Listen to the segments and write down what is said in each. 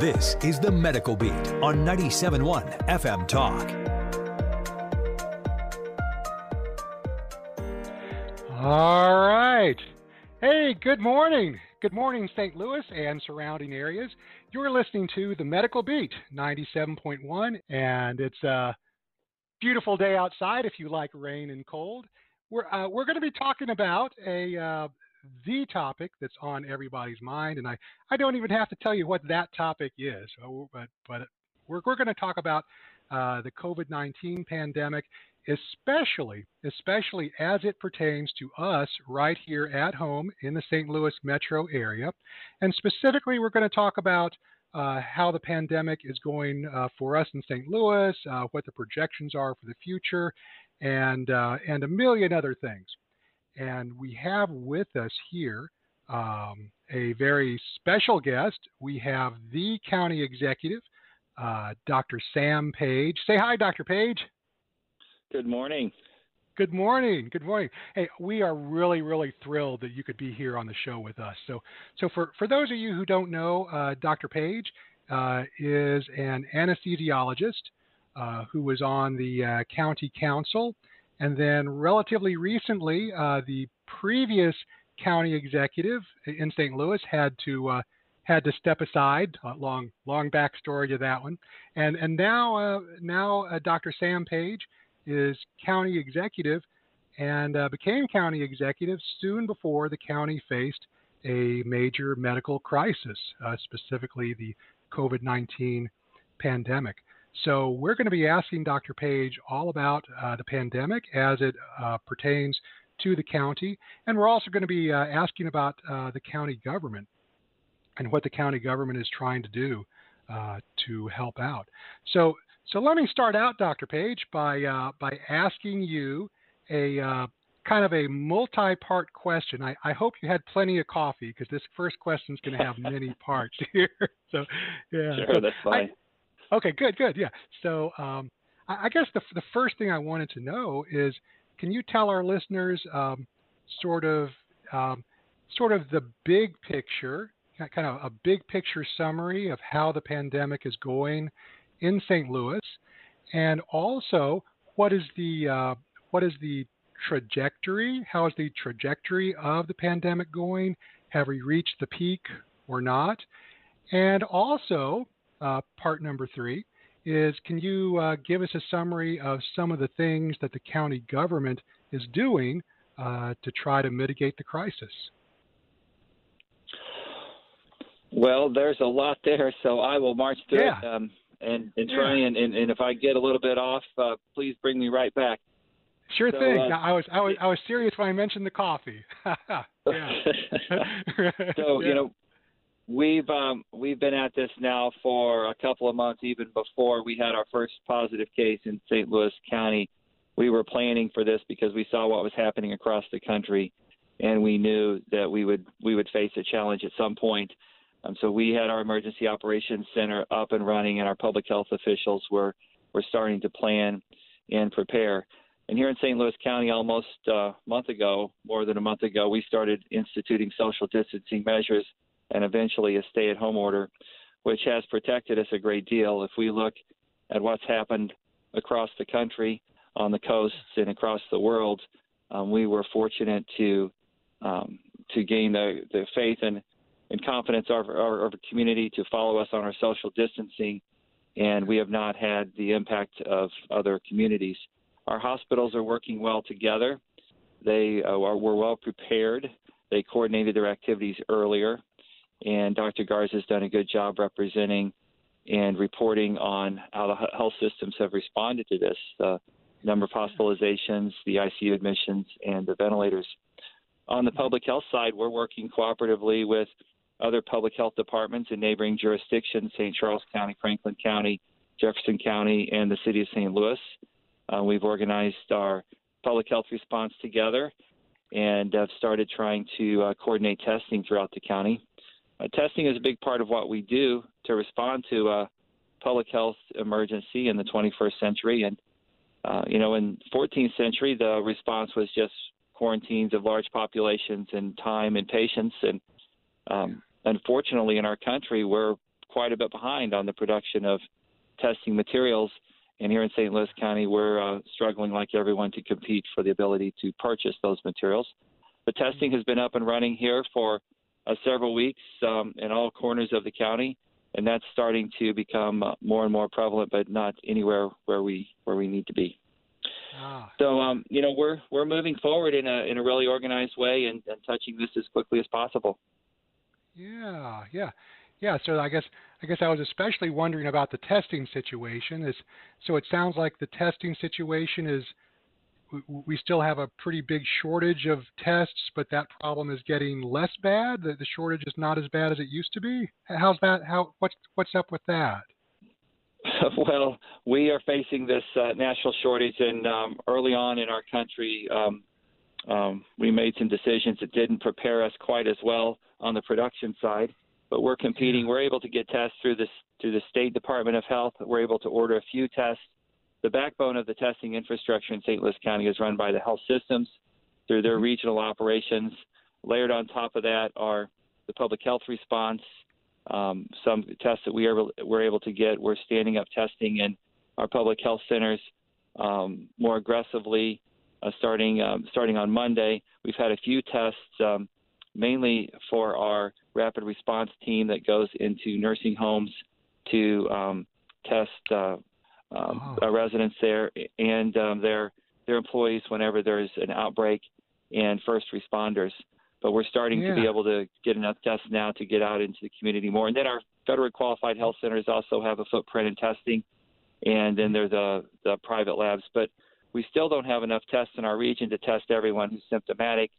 This is the Medical Beat on 97.1 FM Talk. All right. Hey, good morning. Good morning, St. Louis and surrounding areas. You're listening to the Medical Beat 97.1, and it's a beautiful day outside if you like rain and cold. We're, uh, we're going to be talking about a uh, the topic that's on everybody's mind, and I, I don't even have to tell you what that topic is, but, but we're, we're going to talk about uh, the COVID 19 pandemic especially especially as it pertains to us right here at home in the St. Louis metro area. And specifically, we're going to talk about uh, how the pandemic is going uh, for us in St. Louis, uh, what the projections are for the future, and uh, and a million other things. And we have with us here um, a very special guest. We have the county executive, uh, Dr. Sam Page. Say hi, Dr. Page. Good morning. Good morning. Good morning. Hey, we are really, really thrilled that you could be here on the show with us. So, so for, for those of you who don't know, uh, Dr. Page uh, is an anesthesiologist uh, who was on the uh, county council, and then relatively recently, uh, the previous county executive in St. Louis had to uh, had to step aside. long, long backstory to that one, and and now now Dr. Sam Page is county executive and uh, became county executive soon before the county faced a major medical crisis, uh, specifically the COVID 19 pandemic. So, we're going to be asking Dr. Page all about uh, the pandemic as it uh, pertains to the county. And we're also going to be uh, asking about uh, the county government and what the county government is trying to do to help out. So, so let me start out, Dr. Page, by uh, by asking you a uh, kind of a multi-part question. I, I, hope you had plenty of coffee because this first question is going to have many parts here. so yeah, sure, that's fine. I, okay, good, good, yeah. So um, I, I, guess the the first thing I wanted to know is, can you tell our listeners um, sort of um, sort of the big picture, kind of a big picture summary of how the pandemic is going in St. Louis, and also what is the uh, what is the trajectory? How is the trajectory of the pandemic going? Have we reached the peak or not? And also, uh, part number three is can you uh, give us a summary of some of the things that the county government is doing uh, to try to mitigate the crisis? Well, there's a lot there, so I will march through yeah. it. Um, and and try and, and, and if I get a little bit off, uh, please bring me right back. Sure so, thing. Uh, I was I was I was serious when I mentioned the coffee. so yeah. you know, we've um, we've been at this now for a couple of months. Even before we had our first positive case in St. Louis County, we were planning for this because we saw what was happening across the country, and we knew that we would we would face a challenge at some point. Um, so we had our emergency operations center up and running, and our public health officials were were starting to plan and prepare. And here in St. Louis County, almost a month ago, more than a month ago, we started instituting social distancing measures and eventually a stay-at-home order, which has protected us a great deal. If we look at what's happened across the country, on the coasts, and across the world, um, we were fortunate to um, to gain the, the faith and and confidence of our, our, community to follow us on our social distancing, and we have not had the impact of other communities. Our hospitals are working well together. They uh, are, were well prepared. They coordinated their activities earlier, and Dr. Garza has done a good job representing and reporting on how the health systems have responded to this the number of hospitalizations, the ICU admissions, and the ventilators. On the public health side, we're working cooperatively with other public health departments in neighboring jurisdictions, St. Charles County, Franklin County, Jefferson County, and the city of St. Louis. Uh, we've organized our public health response together and have started trying to uh, coordinate testing throughout the county. Uh, testing is a big part of what we do to respond to a public health emergency in the 21st century. And, uh, you know, in 14th century, the response was just quarantines of large populations and time and patience. And um, unfortunately, in our country, we're quite a bit behind on the production of testing materials. And here in St. Louis County, we're uh, struggling like everyone to compete for the ability to purchase those materials. The testing has been up and running here for uh, several weeks um, in all corners of the county, and that's starting to become uh, more and more prevalent, but not anywhere where we where we need to be. Ah. So um, you know we're we're moving forward in a in a really organized way and, and touching this as quickly as possible. Yeah, yeah, yeah. So I guess I guess I was especially wondering about the testing situation. Is so it sounds like the testing situation is we still have a pretty big shortage of tests, but that problem is getting less bad. The, the shortage is not as bad as it used to be. How's that? How what's what's up with that? Well, we are facing this uh, national shortage, and um, early on in our country, um, um, we made some decisions that didn't prepare us quite as well on the production side. But we're competing. We're able to get tests through this through the State Department of Health. We're able to order a few tests. The backbone of the testing infrastructure in St. Louis County is run by the health systems through their mm-hmm. regional operations. Layered on top of that are the public health response, um, some tests that we are we're able to get. We're standing up testing in our public health centers um, more aggressively, uh, starting um, starting on Monday. We've had a few tests, um, mainly for our rapid response team that goes into nursing homes to um, test uh, oh. residents there and um, their their employees whenever there's an outbreak and first responders but we're starting yeah. to be able to get enough tests now to get out into the community more. And then our federally qualified health centers also have a footprint in testing, and then there's the the private labs. But we still don't have enough tests in our region to test everyone who's symptomatic,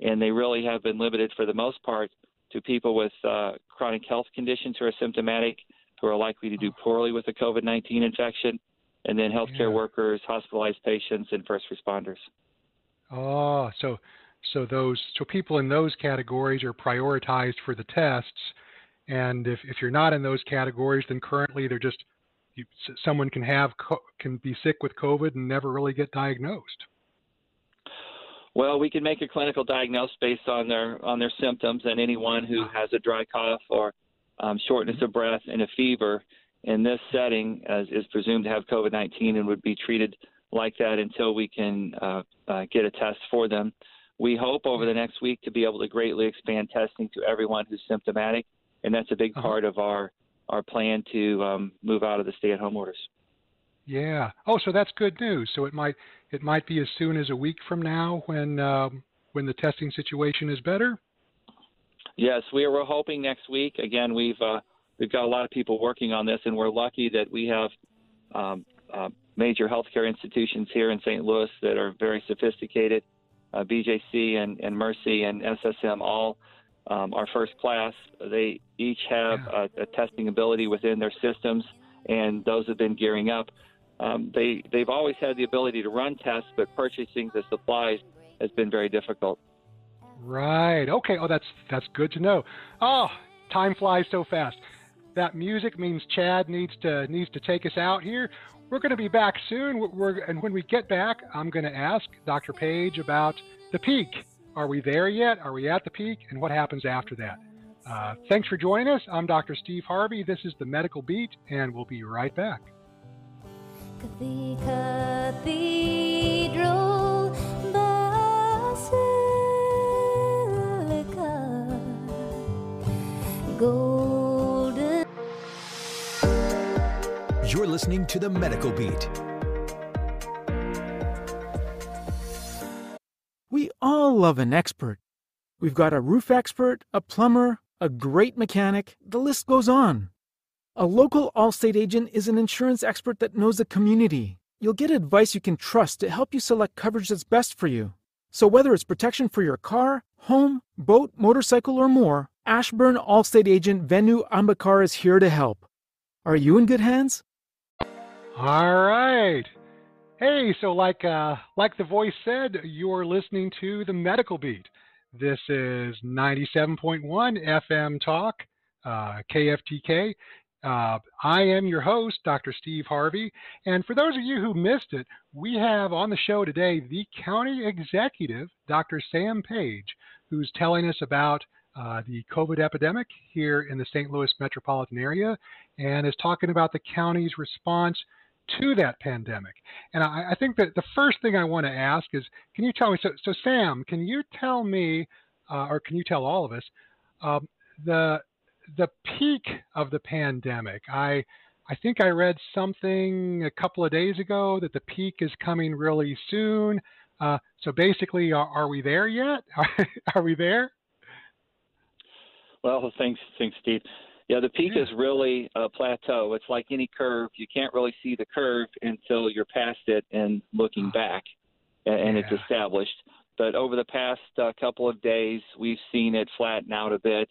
and they really have been limited for the most part to people with uh, chronic health conditions who are symptomatic, who are likely to do oh. poorly with a COVID-19 infection, and then healthcare yeah. workers, hospitalized patients, and first responders. Oh, so so those so people in those categories are prioritized for the tests, and if, if you're not in those categories, then currently they're just you, someone can have can be sick with COVID and never really get diagnosed. Well, we can make a clinical diagnosis based on their on their symptoms, and anyone who ah. has a dry cough or um, shortness of breath and a fever in this setting as, is presumed to have COVID-19 and would be treated like that until we can uh, uh, get a test for them. We hope over the next week to be able to greatly expand testing to everyone who's symptomatic, and that's a big uh-huh. part of our our plan to um, move out of the stay-at-home orders. Yeah. Oh, so that's good news. So it might it might be as soon as a week from now when um, when the testing situation is better. Yes, we are. Hoping next week. Again, we've uh, we've got a lot of people working on this, and we're lucky that we have um, uh, major healthcare institutions here in St. Louis that are very sophisticated uh, BJC and, and Mercy and SSM all um, are first class. They each have yeah. a, a, testing ability within their systems, and those have been gearing up. Um, they they've always had the ability to run tests, but purchasing the supplies has been very difficult. Right. Okay. Oh, that's that's good to know. Oh, time flies so fast. That music means Chad needs to needs to take us out here. We're going to be back soon. We're, and when we get back, I'm going to ask Dr. Page about the peak. Are we there yet? Are we at the peak? And what happens after that? Uh, thanks for joining us. I'm Dr. Steve Harvey. This is the Medical Beat, and we'll be right back. Cathedral You're listening to The Medical Beat. We all love an expert. We've got a roof expert, a plumber, a great mechanic, the list goes on. A local Allstate agent is an insurance expert that knows the community. You'll get advice you can trust to help you select coverage that's best for you. So whether it's protection for your car, home, boat, motorcycle, or more, Ashburn Allstate agent Venu Ambakar is here to help. Are you in good hands? All right. Hey, so like uh, like the voice said, you're listening to the Medical Beat. This is 97.1 FM Talk, uh, KFTK. Uh, I am your host, Dr. Steve Harvey. And for those of you who missed it, we have on the show today the county executive, Dr. Sam Page, who's telling us about uh, the COVID epidemic here in the St. Louis metropolitan area and is talking about the county's response to that pandemic. And I, I think that the first thing I want to ask is can you tell me? So, so Sam, can you tell me, uh, or can you tell all of us, um, the the peak of the pandemic? I I think I read something a couple of days ago that the peak is coming really soon. Uh, so basically, are, are, we there yet? are we there? Well, thanks, thanks, Steve. Yeah, the peak yeah. is really a plateau. It's like any curve. You can't really see the curve until you're past it and looking ah. back, and, yeah. it's established. But over the past uh, couple of days, we've seen it flatten out a bit.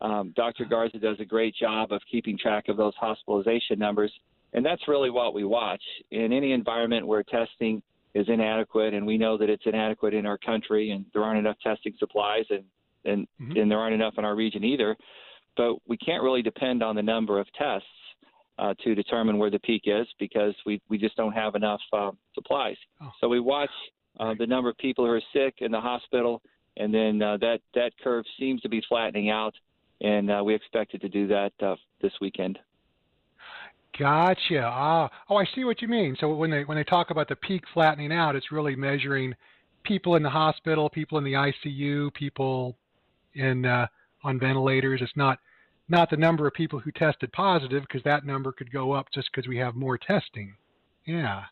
Um, Dr. Garza does a great job of keeping track of those hospitalization numbers, and that's really what we watch. In any environment where testing is inadequate, and we know that it's inadequate in our country, and there aren't enough testing supplies, and and, mm-hmm. and there aren't enough in our region either. But we can't really depend on the number of tests uh, to determine where the peak is because we we just don't have enough uh, supplies. Oh. So we watch uh, the number of people who are sick in the hospital, and then uh, that that curve seems to be flattening out and uh, we expected to do that uh, this weekend. Gotcha. Ah, oh, I see what you mean. So when they when they talk about the peak flattening out, it's really measuring people in the hospital, people in the ICU, people in uh, on ventilators. It's not not the number of people who tested positive because that number could go up just because we have more testing. Yeah.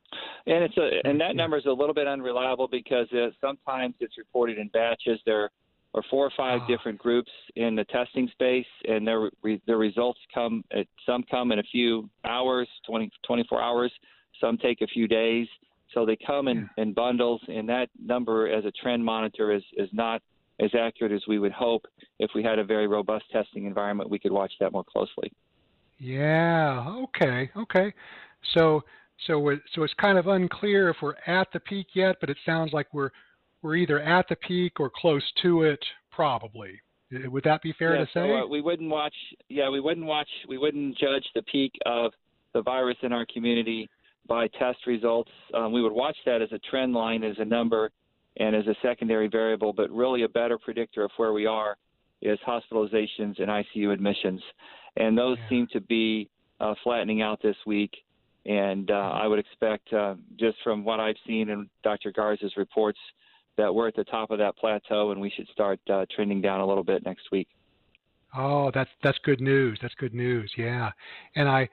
And it's a and that number is a little bit unreliable because uh, sometimes it's reported in batches. There are four or five oh. different groups in the testing space, and their their results come. At, some come in a few hours, 20, 24 hours. Some take a few days. So they come in, yeah. in bundles, and that number as a trend monitor is is not as accurate as we would hope. If we had a very robust testing environment, we could watch that more closely. Yeah. Okay. Okay. So so it, so it's kind of unclear if we're at the peak yet, but it sounds like we're we're either at the peak or close to it, probably. Would that be fair yeah, to say? So, uh, we wouldn't watch. Yeah, we wouldn't watch. We wouldn't judge the peak of the virus in our community by test results. Um, we would watch that as a trend line, as a number, and as a secondary variable. But really, a better predictor of where we are is hospitalizations and ICU admissions, and those yeah. seem to be uh, flattening out this week. And uh, I would expect, uh, just from what I've seen in Dr. Garza's reports, that we're at the top of that plateau and we should start uh, trending down a little bit next week. Oh, that's that's good news. That's good news. Yeah, and I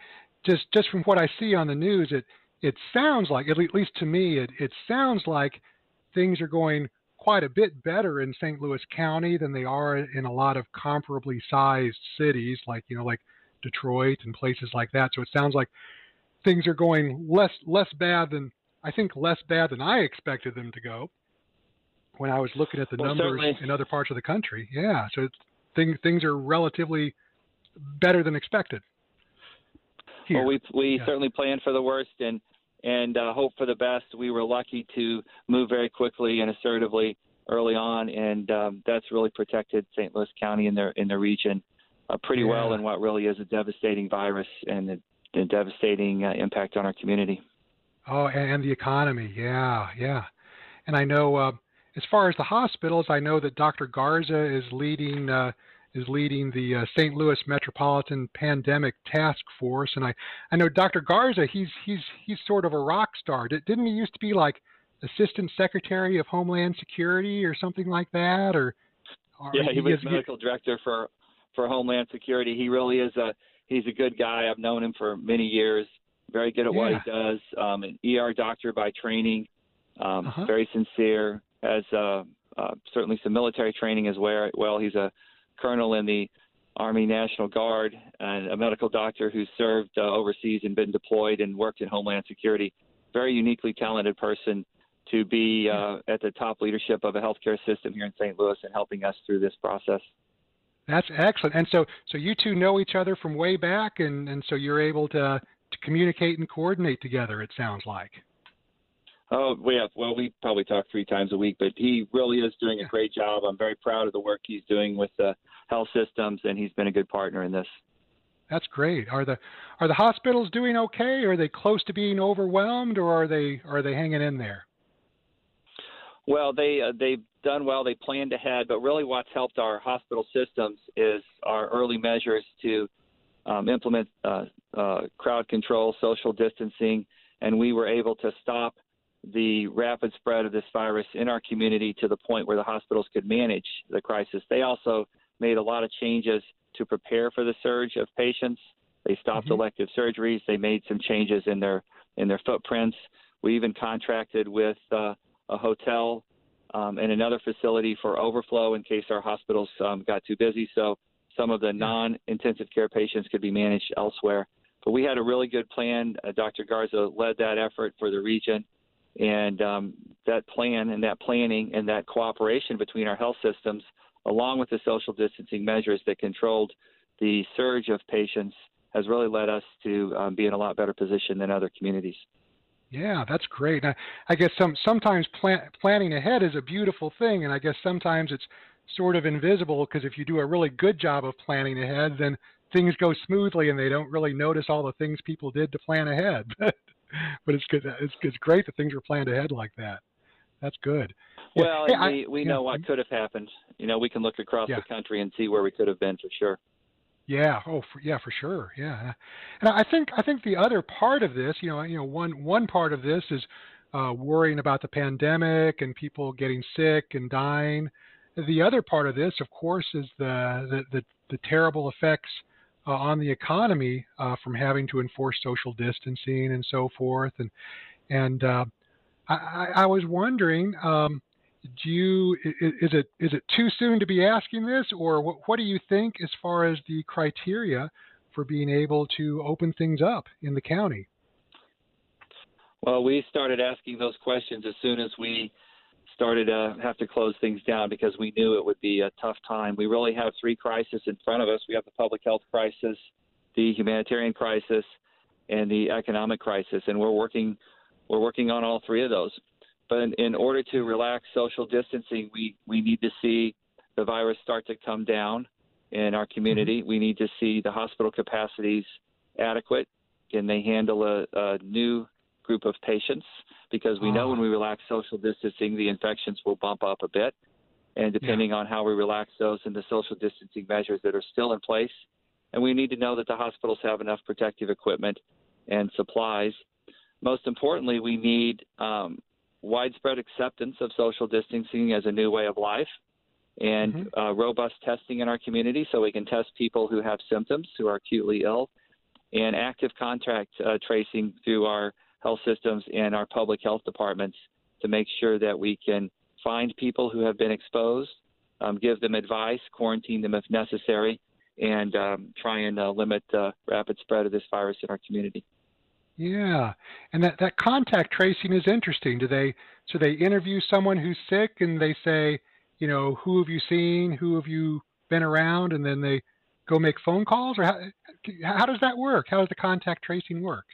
just just from what I see on the news, it it sounds like at least to me, it it sounds like things are going quite a bit better in St. Louis County than they are in a lot of comparably sized cities, like you know, like Detroit and places like that. So it sounds like things are going less less bad than I think less bad than I expected them to go when I was looking at the well, numbers certainly. in other parts of the country. Yeah, so things things are relatively better than expected. Here. Well, we we yeah. certainly plan for the worst and and uh, hope for the best. We were lucky to move very quickly and assertively early on, and um, that's really protected St. Louis County in their in the region uh, pretty yeah. well in what really is a devastating virus and a, a devastating uh, impact on our community. Oh, and, and, the economy. Yeah, yeah. And I know uh, as far as the hospitals, I know that Dr. Garza is leading uh, is leading the uh, St. Louis Metropolitan Pandemic Task Force, and I, I know Dr. Garza. He's he's he's sort of a rock star. Didn't he used to be like Assistant Secretary of Homeland Security or something like that? Or, or yeah, he, he was medical he, director for for Homeland Security. He really is a he's a good guy. I've known him for many years. Very good at yeah. what he does. Um, an ER doctor by training. Um, uh-huh. Very sincere has uh, uh, certainly some military training as well. He's a colonel in the Army National Guard and a medical doctor who served uh, overseas and been deployed and worked in Homeland Security. Very uniquely talented person to be uh, at the top leadership of a healthcare system here in St. Louis and helping us through this process. That's excellent. And so, so you two know each other from way back, and, and so you're able to to communicate and coordinate together. It sounds like. Oh, we have. Well, we probably talk three times a week, but he really is doing a great job. I'm very proud of the work he's doing with the health systems, and he's been a good partner in this. That's great. Are the are the hospitals doing okay? Are they close to being overwhelmed, or are they are they hanging in there? Well, they uh, they done well. They planned ahead, but really, what's helped our hospital systems is our early measures to um, implement uh, uh, crowd control, social distancing, and we were able to stop the rapid spread of this virus in our community to the point where the hospitals could manage the crisis. They also made a lot of changes to prepare for the surge of patients. They stopped mm-hmm. elective surgeries. They made some changes in their in their footprints. We even contracted with uh, a hotel um, and another facility for overflow in case our hospitals um, got too busy. So some of the non-intensive care patients could be managed elsewhere. But we had a really good plan. Uh, Dr. Garza led that effort for the region, and um, that plan and that planning and that cooperation between our health systems, along with the social distancing measures that controlled the surge of patients, has really led us to um, be in a lot better position than other communities. Yeah, that's great. I, I guess some sometimes plan, planning ahead is a beautiful thing, and I guess sometimes it's sort of invisible because if you do a really good job of planning ahead, then things go smoothly and they don't really notice all the things people did to plan ahead. but it's good. It's, it's great that things were planned ahead like that. That's good. Well, hey, we, we yeah. know what could have happened. You know, we can look across yeah. the country and see where we could have been for sure. Yeah. Oh, for, yeah, for sure. Yeah. And I think I think the other part of this, you know, you know, one one part of this is uh, worrying about the pandemic and people getting sick and dying. The other part of this, of course, is the the, the, the terrible effects uh, on the economy uh, from having to enforce social distancing and so forth. And and uh, I, I was wondering, um, do you is it is it too soon to be asking this, or what, what do you think as far as the criteria for being able to open things up in the county? Well, we started asking those questions as soon as we started to have to close things down because we knew it would be a tough time. We really have three crises in front of us. We have the public health crisis, the humanitarian crisis, and the economic crisis, and we're working we're working on all three of those. But in, in order to relax social distancing, we, we need to see the virus start to come down in our community. Mm-hmm. We need to see the hospital capacities adequate. Can they handle a, a new group of patients? Because we know when we relax social distancing, the infections will bump up a bit. And depending yeah. on how we relax those and the social distancing measures that are still in place, and we need to know that the hospitals have enough protective equipment and supplies. Most importantly, we need um, widespread acceptance of social distancing as a new way of life and mm-hmm. uh, robust testing in our community so we can test people who have symptoms, who are acutely ill, and active contact uh, tracing through our health systems and our public health departments to make sure that we can find people who have been exposed, um, give them advice, quarantine them if necessary, and um, try and uh, limit the rapid spread of this virus in our community. Yeah, and that that contact tracing is interesting. Do they so they interview someone who's sick and they say, you know, who have you seen, who have you been around, and then they go make phone calls, or how how does that work? How does the contact tracing work?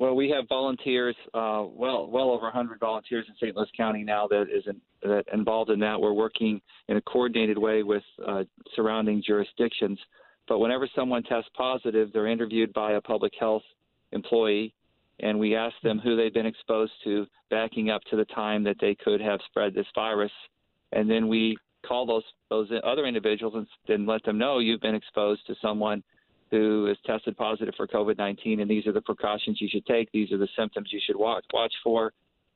Well, we have volunteers, uh, well well over 100 volunteers in St. Louis County now that is in, that involved in that. We're working in a coordinated way with uh, surrounding jurisdictions. But whenever someone tests positive, they're interviewed by a public health employee, and we ask them who they've been exposed to backing up to the time that they could have spread this virus. And then we call those those other individuals and then let them know you've been exposed to someone who is tested positive for COVID-19, and these are the precautions you should take. These are the symptoms you should watch watch for.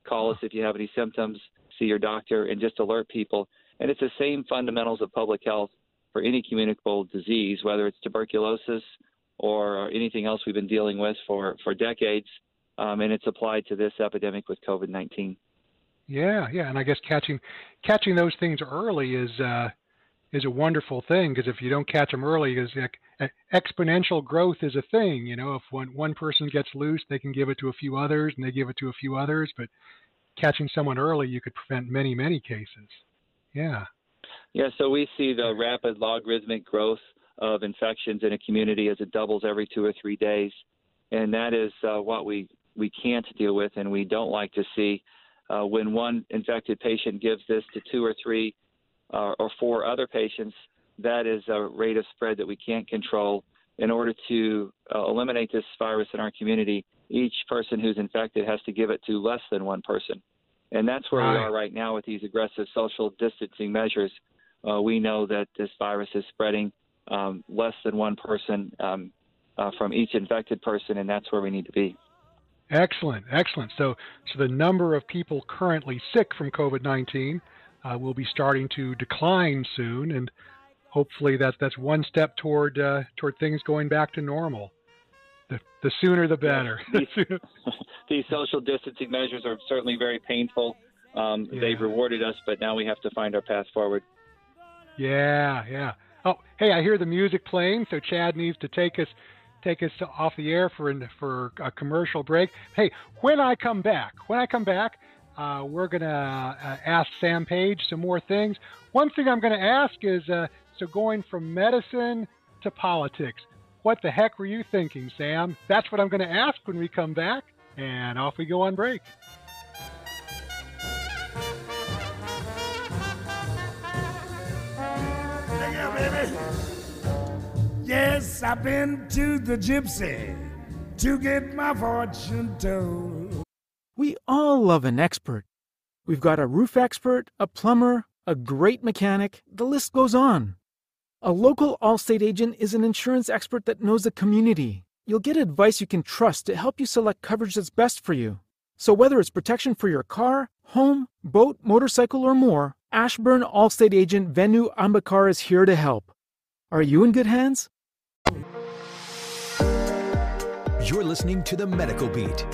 Call us if you have any symptoms. See your doctor, and just alert people. And it's the same fundamentals of public health for any communicable disease, whether it's tuberculosis or anything else we've been dealing with for, for decades, um, and it's applied to this epidemic with COVID 19. Yeah, yeah, and I guess catching catching those things early is uh, is a wonderful thing because if you don't catch them early, is like, exponential growth is a thing. You know, if one one person gets loose, they can give it to a few others, and they give it to a few others. But catching someone early, you could prevent many many cases. Yeah. Yeah, so we see the rapid logarithmic growth of infections in a community as it doubles every two or three days. And that is uh, what we, we can't deal with and we don't like to see. Uh, when one infected patient gives this to two or three uh, or four other patients, that is a rate of spread that we can't control. In order to uh, eliminate this virus in our community, each person who's infected has to give it to less than one person. And that's where right. we are right now with these aggressive social distancing measures. Uh, we know that this virus is spreading um, less than one person um, uh, from each infected person, and that's where we need to be. Excellent, excellent. So, so the number of people currently sick from COVID-19 uh, will be starting to decline soon, and hopefully that's that's one step toward uh, toward things going back to normal. The, the sooner the better. these, these, social distancing measures are certainly very painful. Um, yeah. They've rewarded us, but now we have to find our path forward. Yeah, yeah. Oh, hey, I hear the music playing, so Chad needs to take us take us to, off the air for for a commercial break. Hey, when I come back, when I come back, uh, we're gonna uh, ask Sam Page some more things. One thing I'm gonna ask is, uh, so going from medicine to politics, what the heck were you thinking, Sam? That's what I'm gonna ask when we come back, and off we go on break. Yes, I've been to the gypsy to get my fortune told. We all love an expert. We've got a roof expert, a plumber, a great mechanic, the list goes on. A local Allstate agent is an insurance expert that knows the community. You'll get advice you can trust to help you select coverage that's best for you. So whether it's protection for your car, home, boat, motorcycle, or more, Ashburn Allstate agent Venu Ambakar is here to help. Are you in good hands? You're listening to the Medical Beat.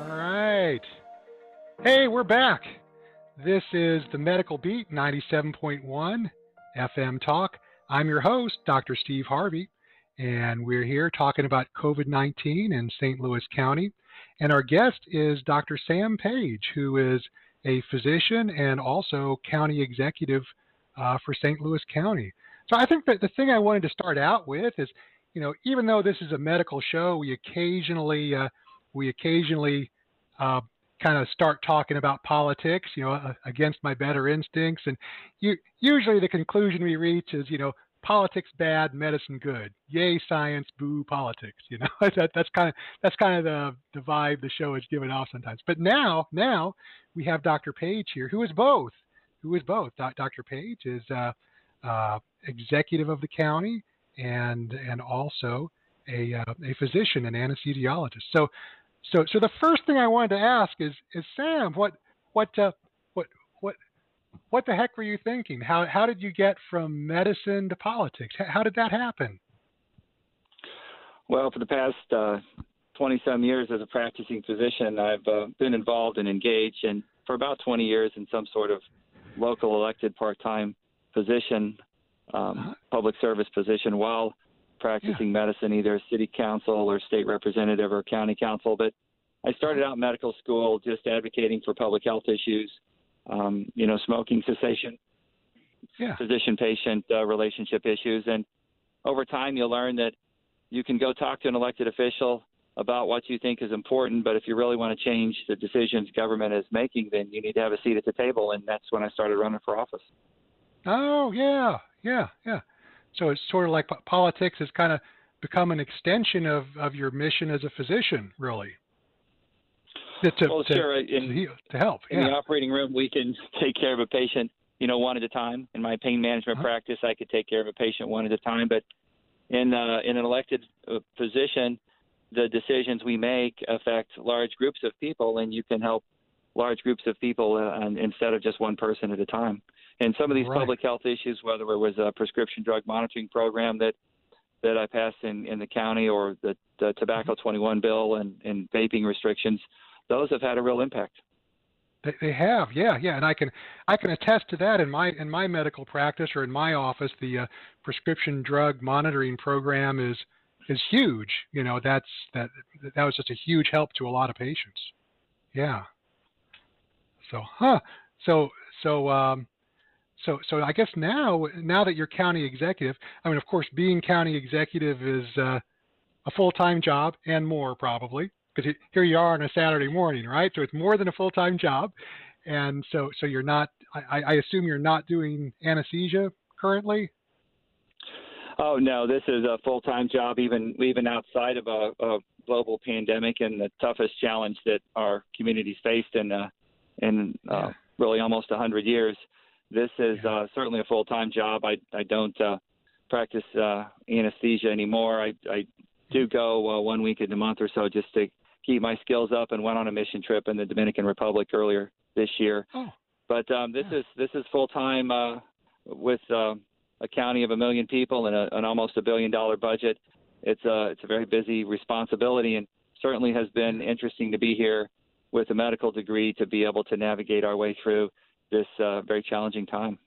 All right. Hey, we're back. This is the Medical Beat 97.1 FM Talk. I'm your host, Dr. Steve Harvey, and we're here talking about COVID 19 in St. Louis County. And our guest is Dr. Sam Page, who is a physician and also county executive uh, for St. Louis County. So I think that the thing I wanted to start out with is, you know, even though this is a medical show, we occasionally uh, we occasionally uh, kind of start talking about politics, you know, against my better instincts, and you, usually the conclusion we reach is, you know, politics bad, medicine good. Yay science, boo politics. You know, that, that's kind of that's kind of the the vibe the show is giving off sometimes. But now now we have Dr. Page here, who is both. Who is both. Dr. Page is uh, uh, executive of the county and and also a, uh, a physician and anesthesiologist. So so so the first thing I wanted to ask is is Sam, what what uh, what what what the heck were you thinking? How how did you get from medicine to politics? How did that happen? Well, for the past uh, 20 some years as a practicing physician, I've uh, been involved and engaged, and for about 20 years in some sort of local elected part time position, um, uh-huh. public service position while practicing yeah. medicine, either city council or state representative or county council. But I started out medical school just advocating for public health issues, um, you know, smoking cessation, yeah. physician patient uh, relationship issues. And over time, you'll learn that you can go talk to an elected official about what you think is important, but if you really want to change the decisions government is making, then you need to have a seat at the table. And that's when I started running for office. Oh yeah, yeah, yeah. So it's sort of like politics has kind of become an extension of, of your mission as a physician, really. To, well, to, sure. In, to help. In yeah. the operating room, we can take care of a patient, you know, one at a time. In my pain management uh-huh. practice, I could take care of a patient one at a time. But in uh, in an elected uh, position, the decisions we make affect large groups of people, and you can help large groups of people uh, instead of just one person at a time. And some of these right. public health issues, whether it was a prescription drug monitoring program that that I passed in, in the county or the, the Tobacco mm-hmm. 21 bill and, and vaping restrictions, those have had a real impact. They, they have, yeah, yeah, and I can I can attest to that in my in my medical practice or in my office. The uh, prescription drug monitoring program is is huge. You know, that's that that was just a huge help to a lot of patients. Yeah. So, huh? So so um, so so I guess now now that you're county executive, I mean, of course, being county executive is uh, a full-time job and more probably because here you are on a Saturday morning, right? So it's more than a full-time job, and so so you're not. I, I assume you're not doing anesthesia currently. Oh no, this is a full-time job, even even outside of a, a global pandemic and the toughest challenge that our communities faced in uh, in uh, yeah. really almost 100 years. This is uh, certainly a full-time job. I I don't uh, practice uh, anesthesia anymore. I I do go uh, one week in a month or so just to keep my skills up, and went on a mission trip in the Dominican Republic earlier this year. Oh. But um, this yeah. is this is full-time uh, with uh, a county of a million people and a, an almost a billion dollar budget. It's a it's a very busy responsibility, and certainly has been interesting to be here with a medical degree to be able to navigate our way through this uh, very challenging time.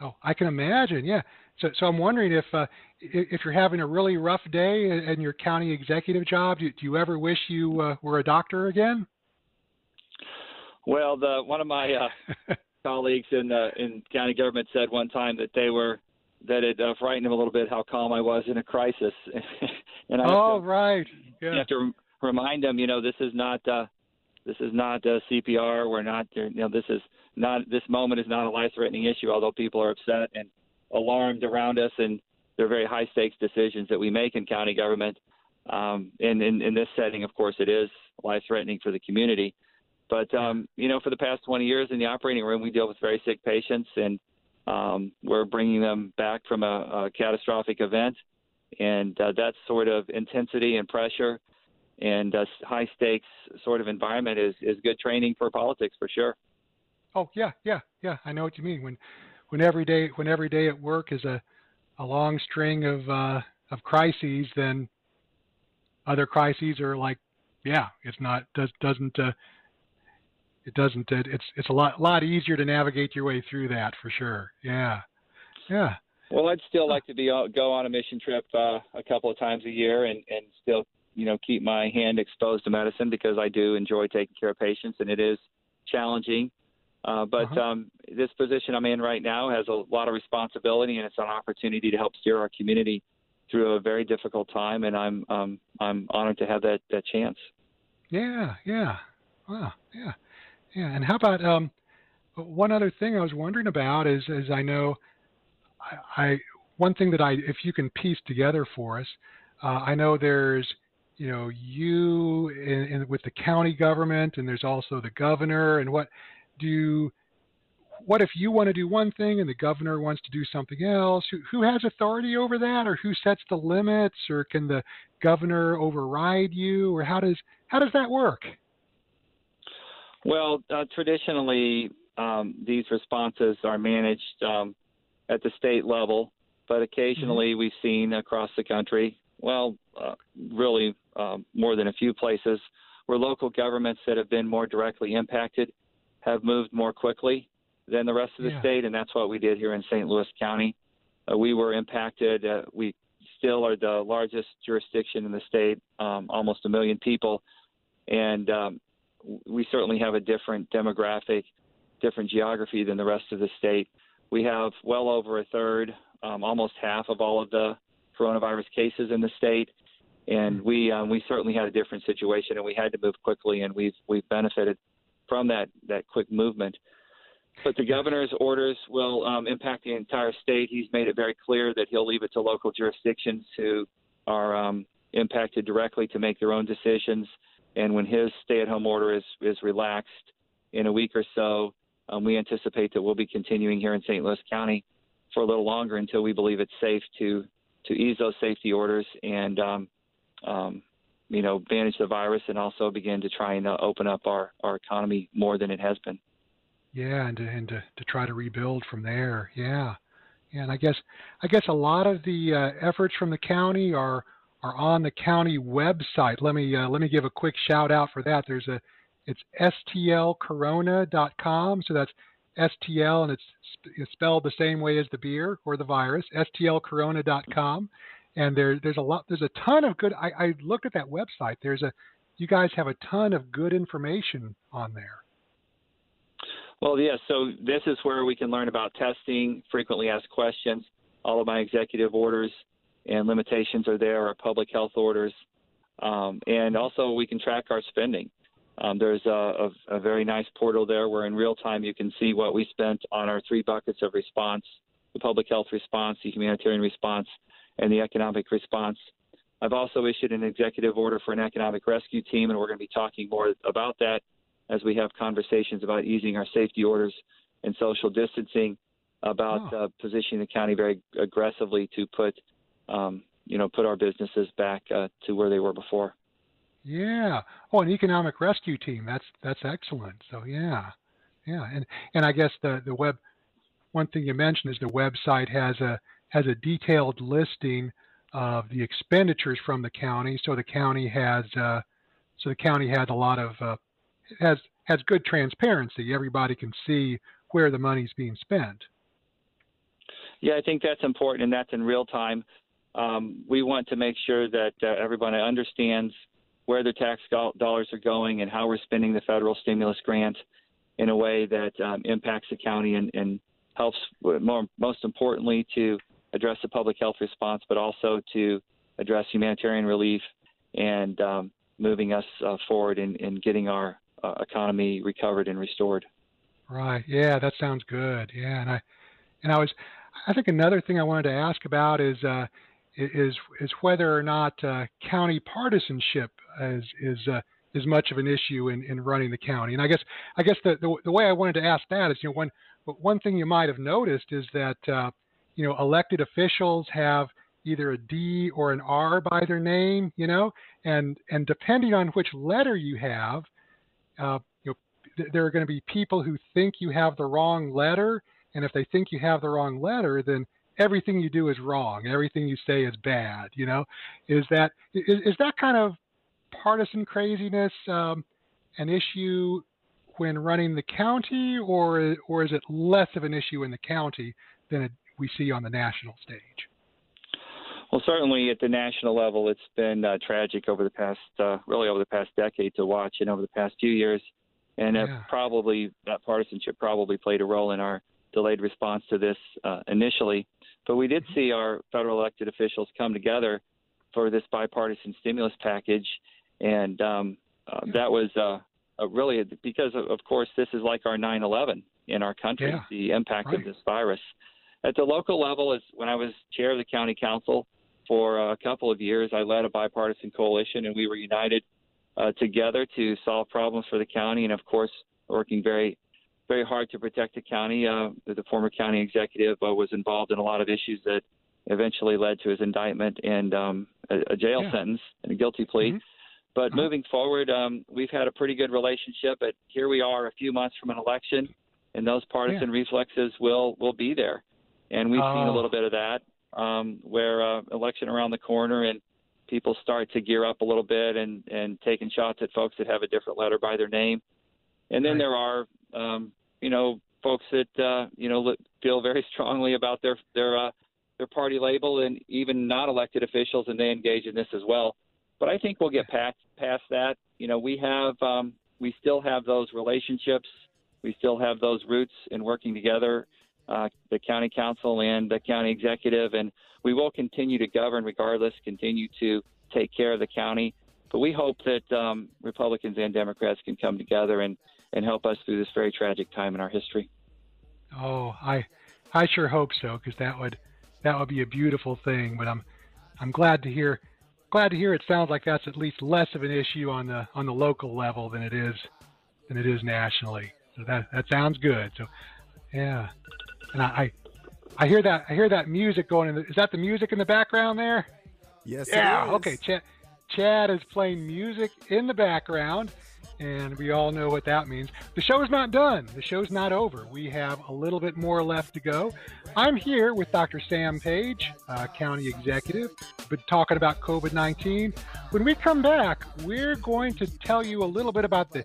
Oh, I can imagine. Yeah. So, so I'm wondering if uh, if you're having a really rough day in your county executive job, do, do you ever wish you uh, were a doctor again? Well, the one of my uh, colleagues in uh, in county government said one time that they were that it uh, frightened him a little bit how calm I was in a crisis. and I oh, to, right. Yeah. You have to remind them, you know, this is not uh, this is not uh, CPR. We're not, you know, this is not this moment is not a life-threatening issue. Although people are upset and alarmed around us, and they're very high-stakes decisions that we make in county government. Um, and in, in this setting, of course, it is life-threatening for the community. But um, you know, for the past 20 years in the operating room, we deal with very sick patients, and um, we're bringing them back from a, a catastrophic event, and uh, that sort of intensity and pressure and uh, high stakes sort of environment is, is good training for politics for sure. Oh yeah, yeah, yeah. I know what you mean. When when every day when every day at work is a a long string of uh, of crises, then other crises are like, yeah, it's not does doesn't uh, it doesn't. It, it's it's a lot lot easier to navigate your way through that for sure. Yeah, yeah. Well, I'd still like to be go on a mission trip uh, a couple of times a year and and still you know keep my hand exposed to medicine because I do enjoy taking care of patients and it is challenging. Uh, but uh-huh. um, this position I'm in right now has a lot of responsibility and it's an opportunity to help steer our community through a very difficult time, and I'm um, I'm honored to have that that chance. Yeah, yeah, wow, yeah. Yeah, and how about um, one other thing I was wondering about is, is I know I, I one thing that I, if you can piece together for us, uh, I know there's you know you in, in, with the county government, and there's also the governor, and what do what if you want to do one thing and the governor wants to do something else? Who, who has authority over that, or who sets the limits, or can the governor override you, or how does how does that work? Well, uh, traditionally, um, these responses are managed um, at the state level, but occasionally mm-hmm. we've seen across the country, well, uh, really um, more than a few places, where local governments that have been more directly impacted have moved more quickly than the rest of the yeah. state, and that's what we did here in St. Louis County. Uh, we were impacted. Uh, we still are the largest jurisdiction in the state, um, almost a million people, and um, we certainly have a different demographic, different geography than the rest of the state. We have well over a third, um, almost half of all of the coronavirus cases in the state, and we um, we certainly had a different situation, and we had to move quickly, and we've we've benefited from that that quick movement. But the governor's orders will um, impact the entire state. He's made it very clear that he'll leave it to local jurisdictions who are um, impacted directly to make their own decisions. And when his stay-at-home order is is relaxed in a week or so, um, we anticipate that we'll be continuing here in St. Louis County for a little longer until we believe it's safe to to ease those safety orders and um, um, you know manage the virus and also begin to try and uh, open up our our economy more than it has been. Yeah, and to, and to, to try to rebuild from there. Yeah, yeah, and I guess I guess a lot of the uh, efforts from the county are are on the county website. Let me uh, let me give a quick shout out for that. There's a it's stlcorona.com. So that's STL and it's, it's spelled the same way as the beer or the virus. stlcorona.com. And there there's a lot there's a ton of good. I, I looked at that website. There's a you guys have a ton of good information on there. Well, yes. Yeah, so this is where we can learn about testing, frequently asked questions, all of my executive orders, and limitations are there, our public health orders, um, and also we can track our spending. Um, there's a, a, a, very nice portal there where in real time you can see what we spent on our three buckets of response the public health response, the humanitarian response, and the economic response. I've also issued an executive order for an economic rescue team, and we're going to be talking more about that as we have conversations about easing our safety orders and social distancing, about oh. uh, positioning the county very aggressively to put, um, you know, put our businesses back uh, to where they were before. Yeah. Oh, an economic rescue team. That's that's excellent. So yeah, yeah, and and I guess the the web. One thing you mentioned is the website has a has a detailed listing of the expenditures from the county. So the county has uh, so the county has a lot of uh, has has good transparency. Everybody can see where the money's being spent. Yeah, I think that's important, and that's in real time. Um, we want to make sure that uh, everybody understands where their tax dollars are going and how we're spending the federal stimulus grant in a way that um, impacts the county and, and helps, more, most importantly, to address the public health response, but also to address humanitarian relief and um, moving us uh, forward in, in getting our uh, economy recovered and restored. Right. Yeah, that sounds good. Yeah, and I and I was I think another thing I wanted to ask about is uh, is is whether or not uh, county partisanship is is uh, is much of an issue in, in running the county. And I guess I guess the, the, the way I wanted to ask that is you know one one thing you might have noticed is that uh, you know elected officials have either a D or an R by their name, you know, and and depending on which letter you have, uh, you know, th- there are going to be people who think you have the wrong letter, and if they think you have the wrong letter, then everything you do is wrong. Everything you say is bad. You know, is that is, is that kind of partisan craziness um, an issue when running the county, or or is it less of an issue in the county than it, we see on the national stage? Well, certainly at the national level, it's been uh, tragic over the past, uh, really over the past decade to watch, and over the past few years, and yeah. probably that partisanship probably played a role in our delayed response to this uh, initially. But we did see our federal elected officials come together for this bipartisan stimulus package, and um, uh, that was uh, really because, of, of, course, this is like our 9/11 in our country, yeah. the impact right. of this virus. At the local level, as when I was chair of the county council for a couple of years, I led a bipartisan coalition, and we were united uh, together to solve problems for the county, and of course, working very very hard to protect the county. Uh, the former county executive uh, was involved in a lot of issues that eventually led to his indictment and um, a, a, jail yeah. sentence and a guilty plea. Mm-hmm. But uh-huh. moving forward, um, we've had a pretty good relationship. But here we are, a few months from an election, and those partisan yeah. reflexes will will be there. And we've seen a oh. little bit of that, um, where uh, election around the corner, and people start to gear up a little bit and and taking shots at folks that have a different letter by their name. And then right. there are um, you know, folks that uh, you know feel very strongly about their their uh, their party label, and even not elected officials, and they engage in this as well. But I think we'll get past past that. You know, we have um, we still have those relationships, we still have those roots in working together, uh, the county council and the county executive, and we will continue to govern regardless, continue to take care of the county. But we hope that um, Republicans and Democrats can come together and and help us through this very tragic time in our history. Oh, I I sure hope so because that would that would be a beautiful thing. But I'm I'm glad to hear glad to hear it sounds like that's at least less of an issue on the on the local level than it is than it is nationally. So that that sounds good. So yeah, and I I hear that I hear that music going. In the, is that the music in the background there? Yes. Yeah. Okay. Chad Chad is playing music in the background and we all know what that means. The show is not done. The show's not over. We have a little bit more left to go. I'm here with Dr. Sam Page, uh, County Executive, but talking about COVID 19. When we come back, we're going to tell you a little bit about the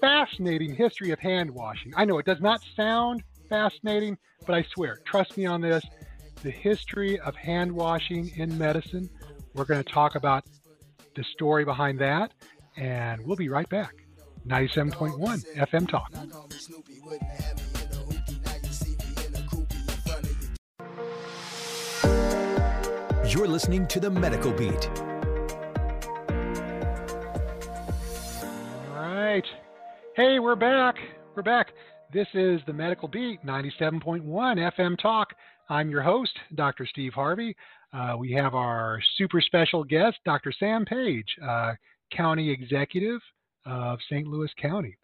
fascinating history of hand washing. I know it does not sound fascinating, but I swear, trust me on this the history of hand washing in medicine. We're going to talk about the story behind that, and we'll be right back. 97.1 FM Talk. You're listening to the Medical Beat. All right. Hey, we're back. We're back. This is the Medical Beat, 97.1 FM Talk. I'm your host, Dr. Steve Harvey. Uh, we have our super special guest, Dr. Sam Page, uh, County Executive of St. Louis County.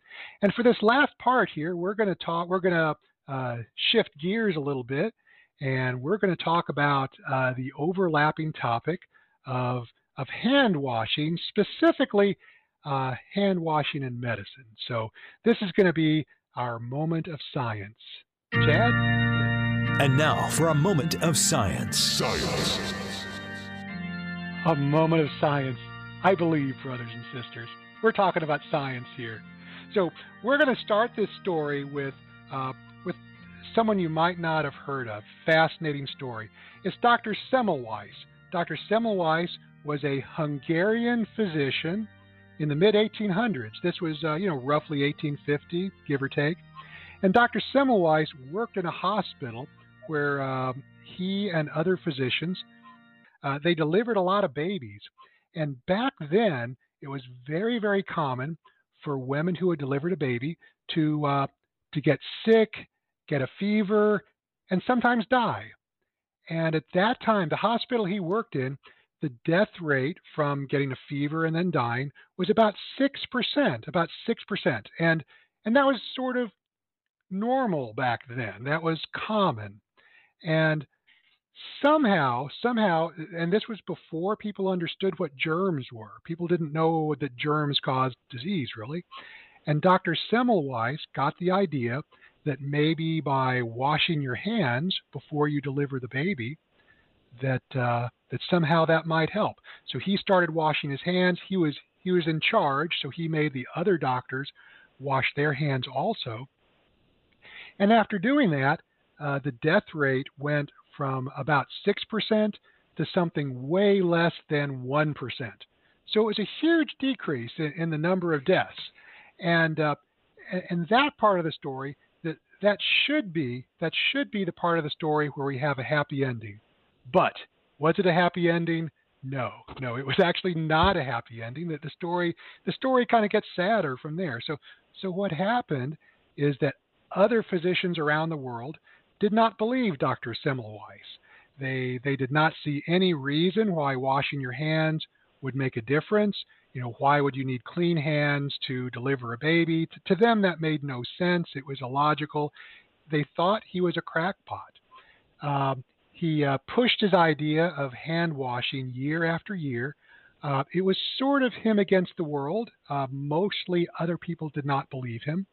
And for this last part here, we're going to talk, we're going to uh, shift gears a little bit, and we're going to talk about uh, the overlapping topic of, of hand washing, specifically uh, hand washing in medicine. So this is going to be our moment of science. Chad? And now for a moment of science. Science. A moment of science. I believe, brothers and sisters. We're talking about science here. So we're going to start this story with uh, with someone you might not have heard of. Fascinating story. It's Dr. Semmelweis. Dr. Semmelweis was a Hungarian physician in the mid 1800s. This was, uh, you know, roughly 1850, give or take. And Dr. Semmelweis worked in a hospital where um, he and other physicians uh, they delivered a lot of babies. And back then, it was very, very common for women who had delivered a baby to uh, to get sick, get a fever, and sometimes die. And at that time, the hospital he worked in, the death rate from getting a fever and then dying was about six percent, about six percent, and and that was sort of normal back then. That was common, and somehow, somehow, and this was before people understood what germs were. People didn't know that germs caused disease, really. And Dr. Semmelweis got the idea that maybe by washing your hands before you deliver the baby, that uh, that somehow that might help. So he started washing his hands. He was he was in charge, so he made the other doctors wash their hands also. And after doing that, uh, the death rate went from about 6% to something way less than 1%. So it was a huge decrease in, in the number of deaths. And, uh, and that part of the story, that, that should be that should be the part of the story where we have a happy ending. But was it a happy ending? No, no, it was actually not a happy ending. That the story the story kind of gets sadder from there. So so what happened is that other physicians around the world did not believe Dr. Semmelweis. They, they did not see any reason why washing your hands would make a difference. You know, why would you need clean hands to deliver a baby? To, to them, that made no sense. It was illogical. They thought he was a crackpot. Um, he uh, pushed his idea of hand washing year after year. Uh, it was sort of him against the world. Uh, mostly other people did not believe him.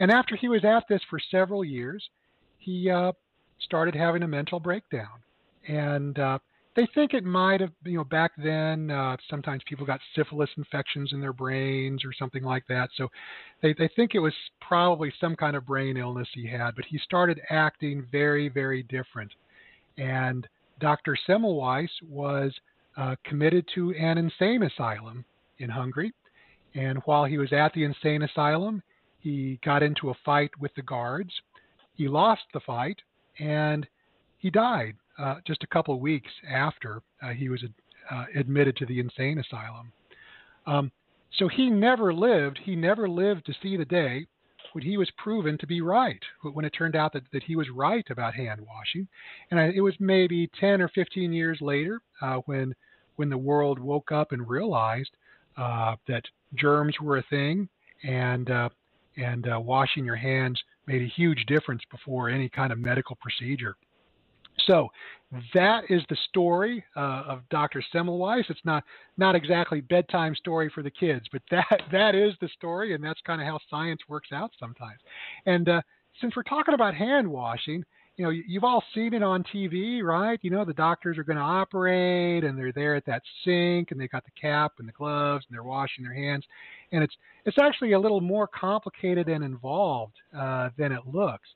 And after he was at this for several years, he uh, started having a mental breakdown. And uh, they think it might have, you know, back then, uh, sometimes people got syphilis infections in their brains or something like that. So they, they think it was probably some kind of brain illness he had, but he started acting very, very different. And Dr. Semmelweis was uh, committed to an insane asylum in Hungary. And while he was at the insane asylum, he got into a fight with the guards he lost the fight and he died uh, just a couple weeks after uh, he was uh, admitted to the insane asylum. Um, so he never lived, he never lived to see the day when he was proven to be right, when it turned out that, that he was right about hand washing. And I, it was maybe 10 or 15 years later uh, when, when the world woke up and realized uh, that germs were a thing and, uh, and washing your hands made a huge difference before any kind of medical procedure. So that is the story uh, of Dr. Semmelweis. It's not not exactly bedtime story for the kids, but that that is the story, and that's kind of how science works out sometimes. And uh, since we're talking about hand washing, you know, you've all seen it on TV, right? You know, the doctors are going to operate and they're there at that sink and they got the cap and the gloves and they're washing their hands. And it's it's actually a little more complicated and involved uh, than it looks.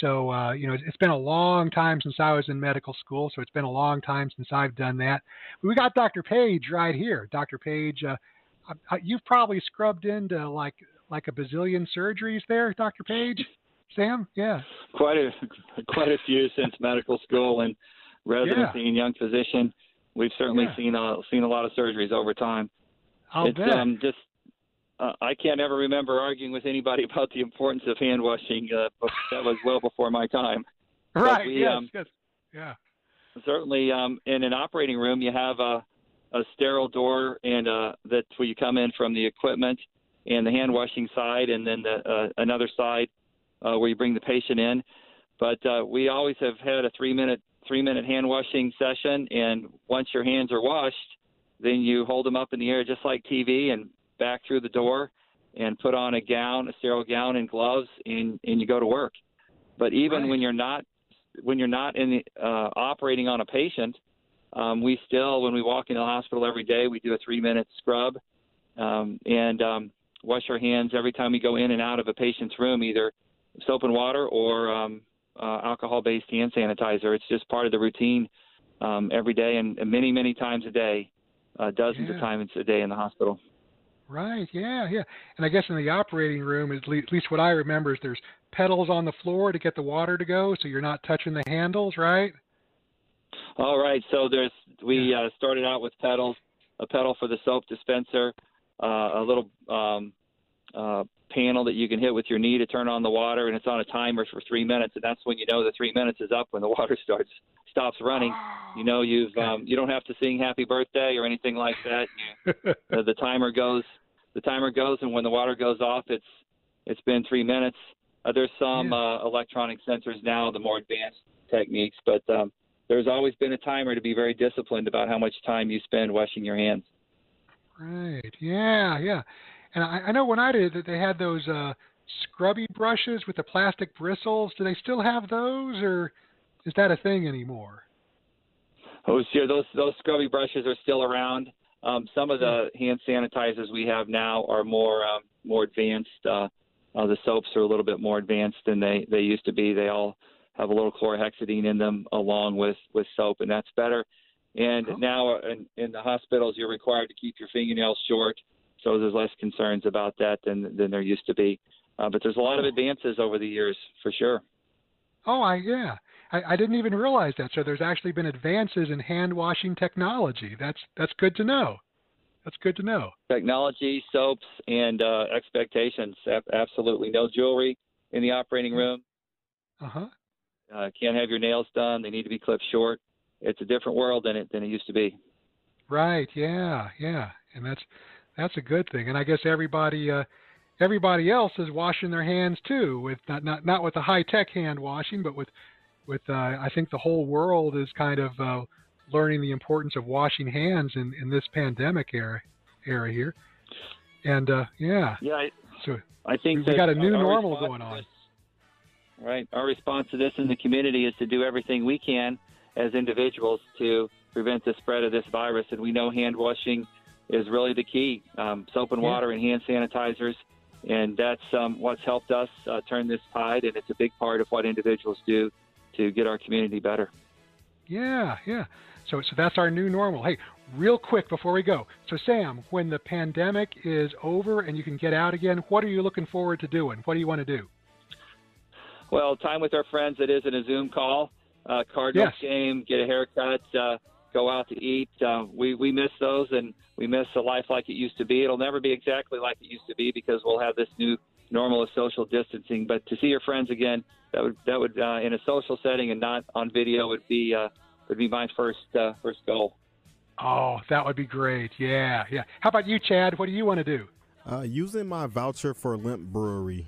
So, uh, you know, it's been a long time since I was in medical school, so it's been a long time since I've done that. We got Dr. Page right here. Dr. Page, uh, you've probably scrubbed into like like a bazillion surgeries there, Dr. Page. Sam? Yeah. Quite a quite a few since medical school and residency yeah. and young physician. We've certainly yeah. seen a seen a lot of surgeries over time. I'll it's bet. um just uh, I can't ever remember arguing with anybody about the importance of hand washing. Uh, but that was well before my time. Right. We, yes, um, yes. Yeah. Certainly, um, in an operating room, you have a, a sterile door, and uh, that's where you come in from the equipment and the hand washing side, and then the, uh, another side uh, where you bring the patient in. But uh, we always have had a three minute three minute hand washing session, and once your hands are washed, then you hold them up in the air just like TV and back through the door and put on a gown, a sterile gown and gloves, and, and you go to work. But even right. when you're not when you're not in the, uh, operating on a patient, um, we still when we walk into the hospital every day, we do a three minute scrub um, and um, wash our hands every time we go in and out of a patient's room, either soap and water or um, uh, alcohol-based hand sanitizer. It's just part of the routine um, every day and, and many, many times a day, uh, dozens yeah. of times a day in the hospital. Right. Yeah. Yeah. And I guess in the operating room, at least, at least what I remember is there's pedals on the floor to get the water to go, so you're not touching the handles, right? All right. So there's we uh, started out with pedals, a pedal for the soap dispenser, uh, a little um, uh, panel that you can hit with your knee to turn on the water, and it's on a timer for three minutes, and that's when you know the three minutes is up when the water starts stops running. You know you've um, you don't have to sing Happy Birthday or anything like that. You, uh, the timer goes the timer goes, and when the water goes off, it's it's been three minutes. Uh, there's some Yeah. uh, electronic sensors now, the more advanced techniques, but um, there's always been a timer to be very disciplined about how much time you spend washing your hands. Right. Yeah. Yeah. And I, I know when I did that, they had those uh, scrubby brushes with the plastic bristles. Do they still have those, or is that a thing anymore? Oh, sure. Those those scrubby brushes are still around. Um, some of the hand sanitizers we have now are more um, more advanced. Uh, uh, the soaps are a little bit more advanced than they they used to be. They all have a little chlorhexidine in them along with with soap, and that's better. And Oh. now in, in the hospitals, you're required to keep your fingernails short, so there's less concerns about that than than there used to be. Uh, but there's a lot of advances over the years, for sure. Oh, I yeah. I, I didn't even realize that. So there's actually been advances in hand washing technology. That's that's good to know. That's good to know. technology, soaps, and uh, expectations. Ab- absolutely, no jewelry in the operating room. Uh huh. Uh, can't have your nails done; they need to be clipped short. It's a different world than it than it used to be. Right. Yeah. Yeah. And that's that's a good thing. And I guess everybody uh, everybody else is washing their hands too, with not not not with the high tech hand washing, but with with uh, I think the whole world is kind of uh, learning the importance of washing hands in in this pandemic era era here. And uh, yeah. Yeah, I, So I think we got a new our normal going on. this- right. Our response to this in the community is to do everything we can as individuals to prevent the spread of this virus, and we know hand washing is really the key. Um, soap and water and hand sanitizers, and that's um, what's helped us uh, turn this tide, and it's a big part of what individuals do to get our community better. Yeah, yeah. So, so that's our new normal. Hey, real quick before we go. So, Sam, when the pandemic is over and you can get out again, what are you looking forward to doing? What do you want to do? Well, time with our friends that isn't a Zoom call, uh, Cardinals Yes. game, get a haircut, uh, go out to eat. Uh, we we miss those, and we miss a life like it used to be. It'll never be exactly like it used to be because we'll have this new normal of social distancing. But to see your friends again, that would that would uh, in a social setting and not on video would be uh, would be my first uh, first goal. Oh, that would be great. Yeah, yeah. How about you, Chad? What do you want to do? Uh, using my voucher for Limp Brewery.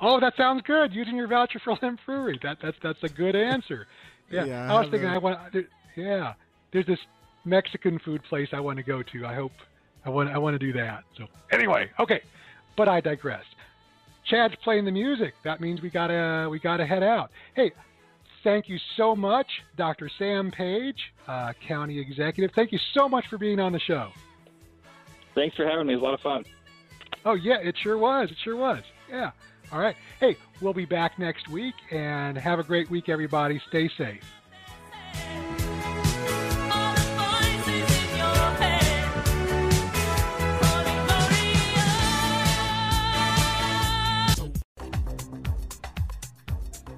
Oh, that sounds good. Using your voucher for Limp Brewery. That that's that's a good answer. Yeah. Yeah, I I was thinking I haven't- want. Yeah. There's this Mexican food place I want to go to. I hope I want I want to do that. So anyway, okay. But I digress. Chad's playing the music. That means we gotta we gotta head out. Hey, thank you so much, Dr. Sam Page, uh, County Executive. Thank you so much for being on the show. Thanks for having me. It was a lot of fun. Oh yeah, it sure was. It sure was. Yeah. All right. Hey, we'll be back next week and have a great week, everybody. Stay safe.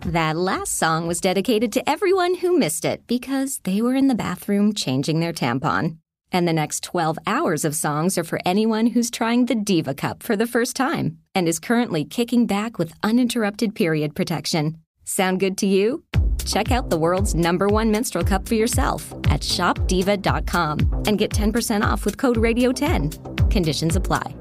That last song was dedicated to everyone who missed it because they were in the bathroom changing their tampon. And the next 12 hours of songs are for anyone who's trying the Diva Cup for the first time and is currently kicking back with uninterrupted period protection. Sound good to you? Check out the world's number one menstrual cup for yourself at shopdiva.com and get 10% off with code RADIO10. Conditions apply.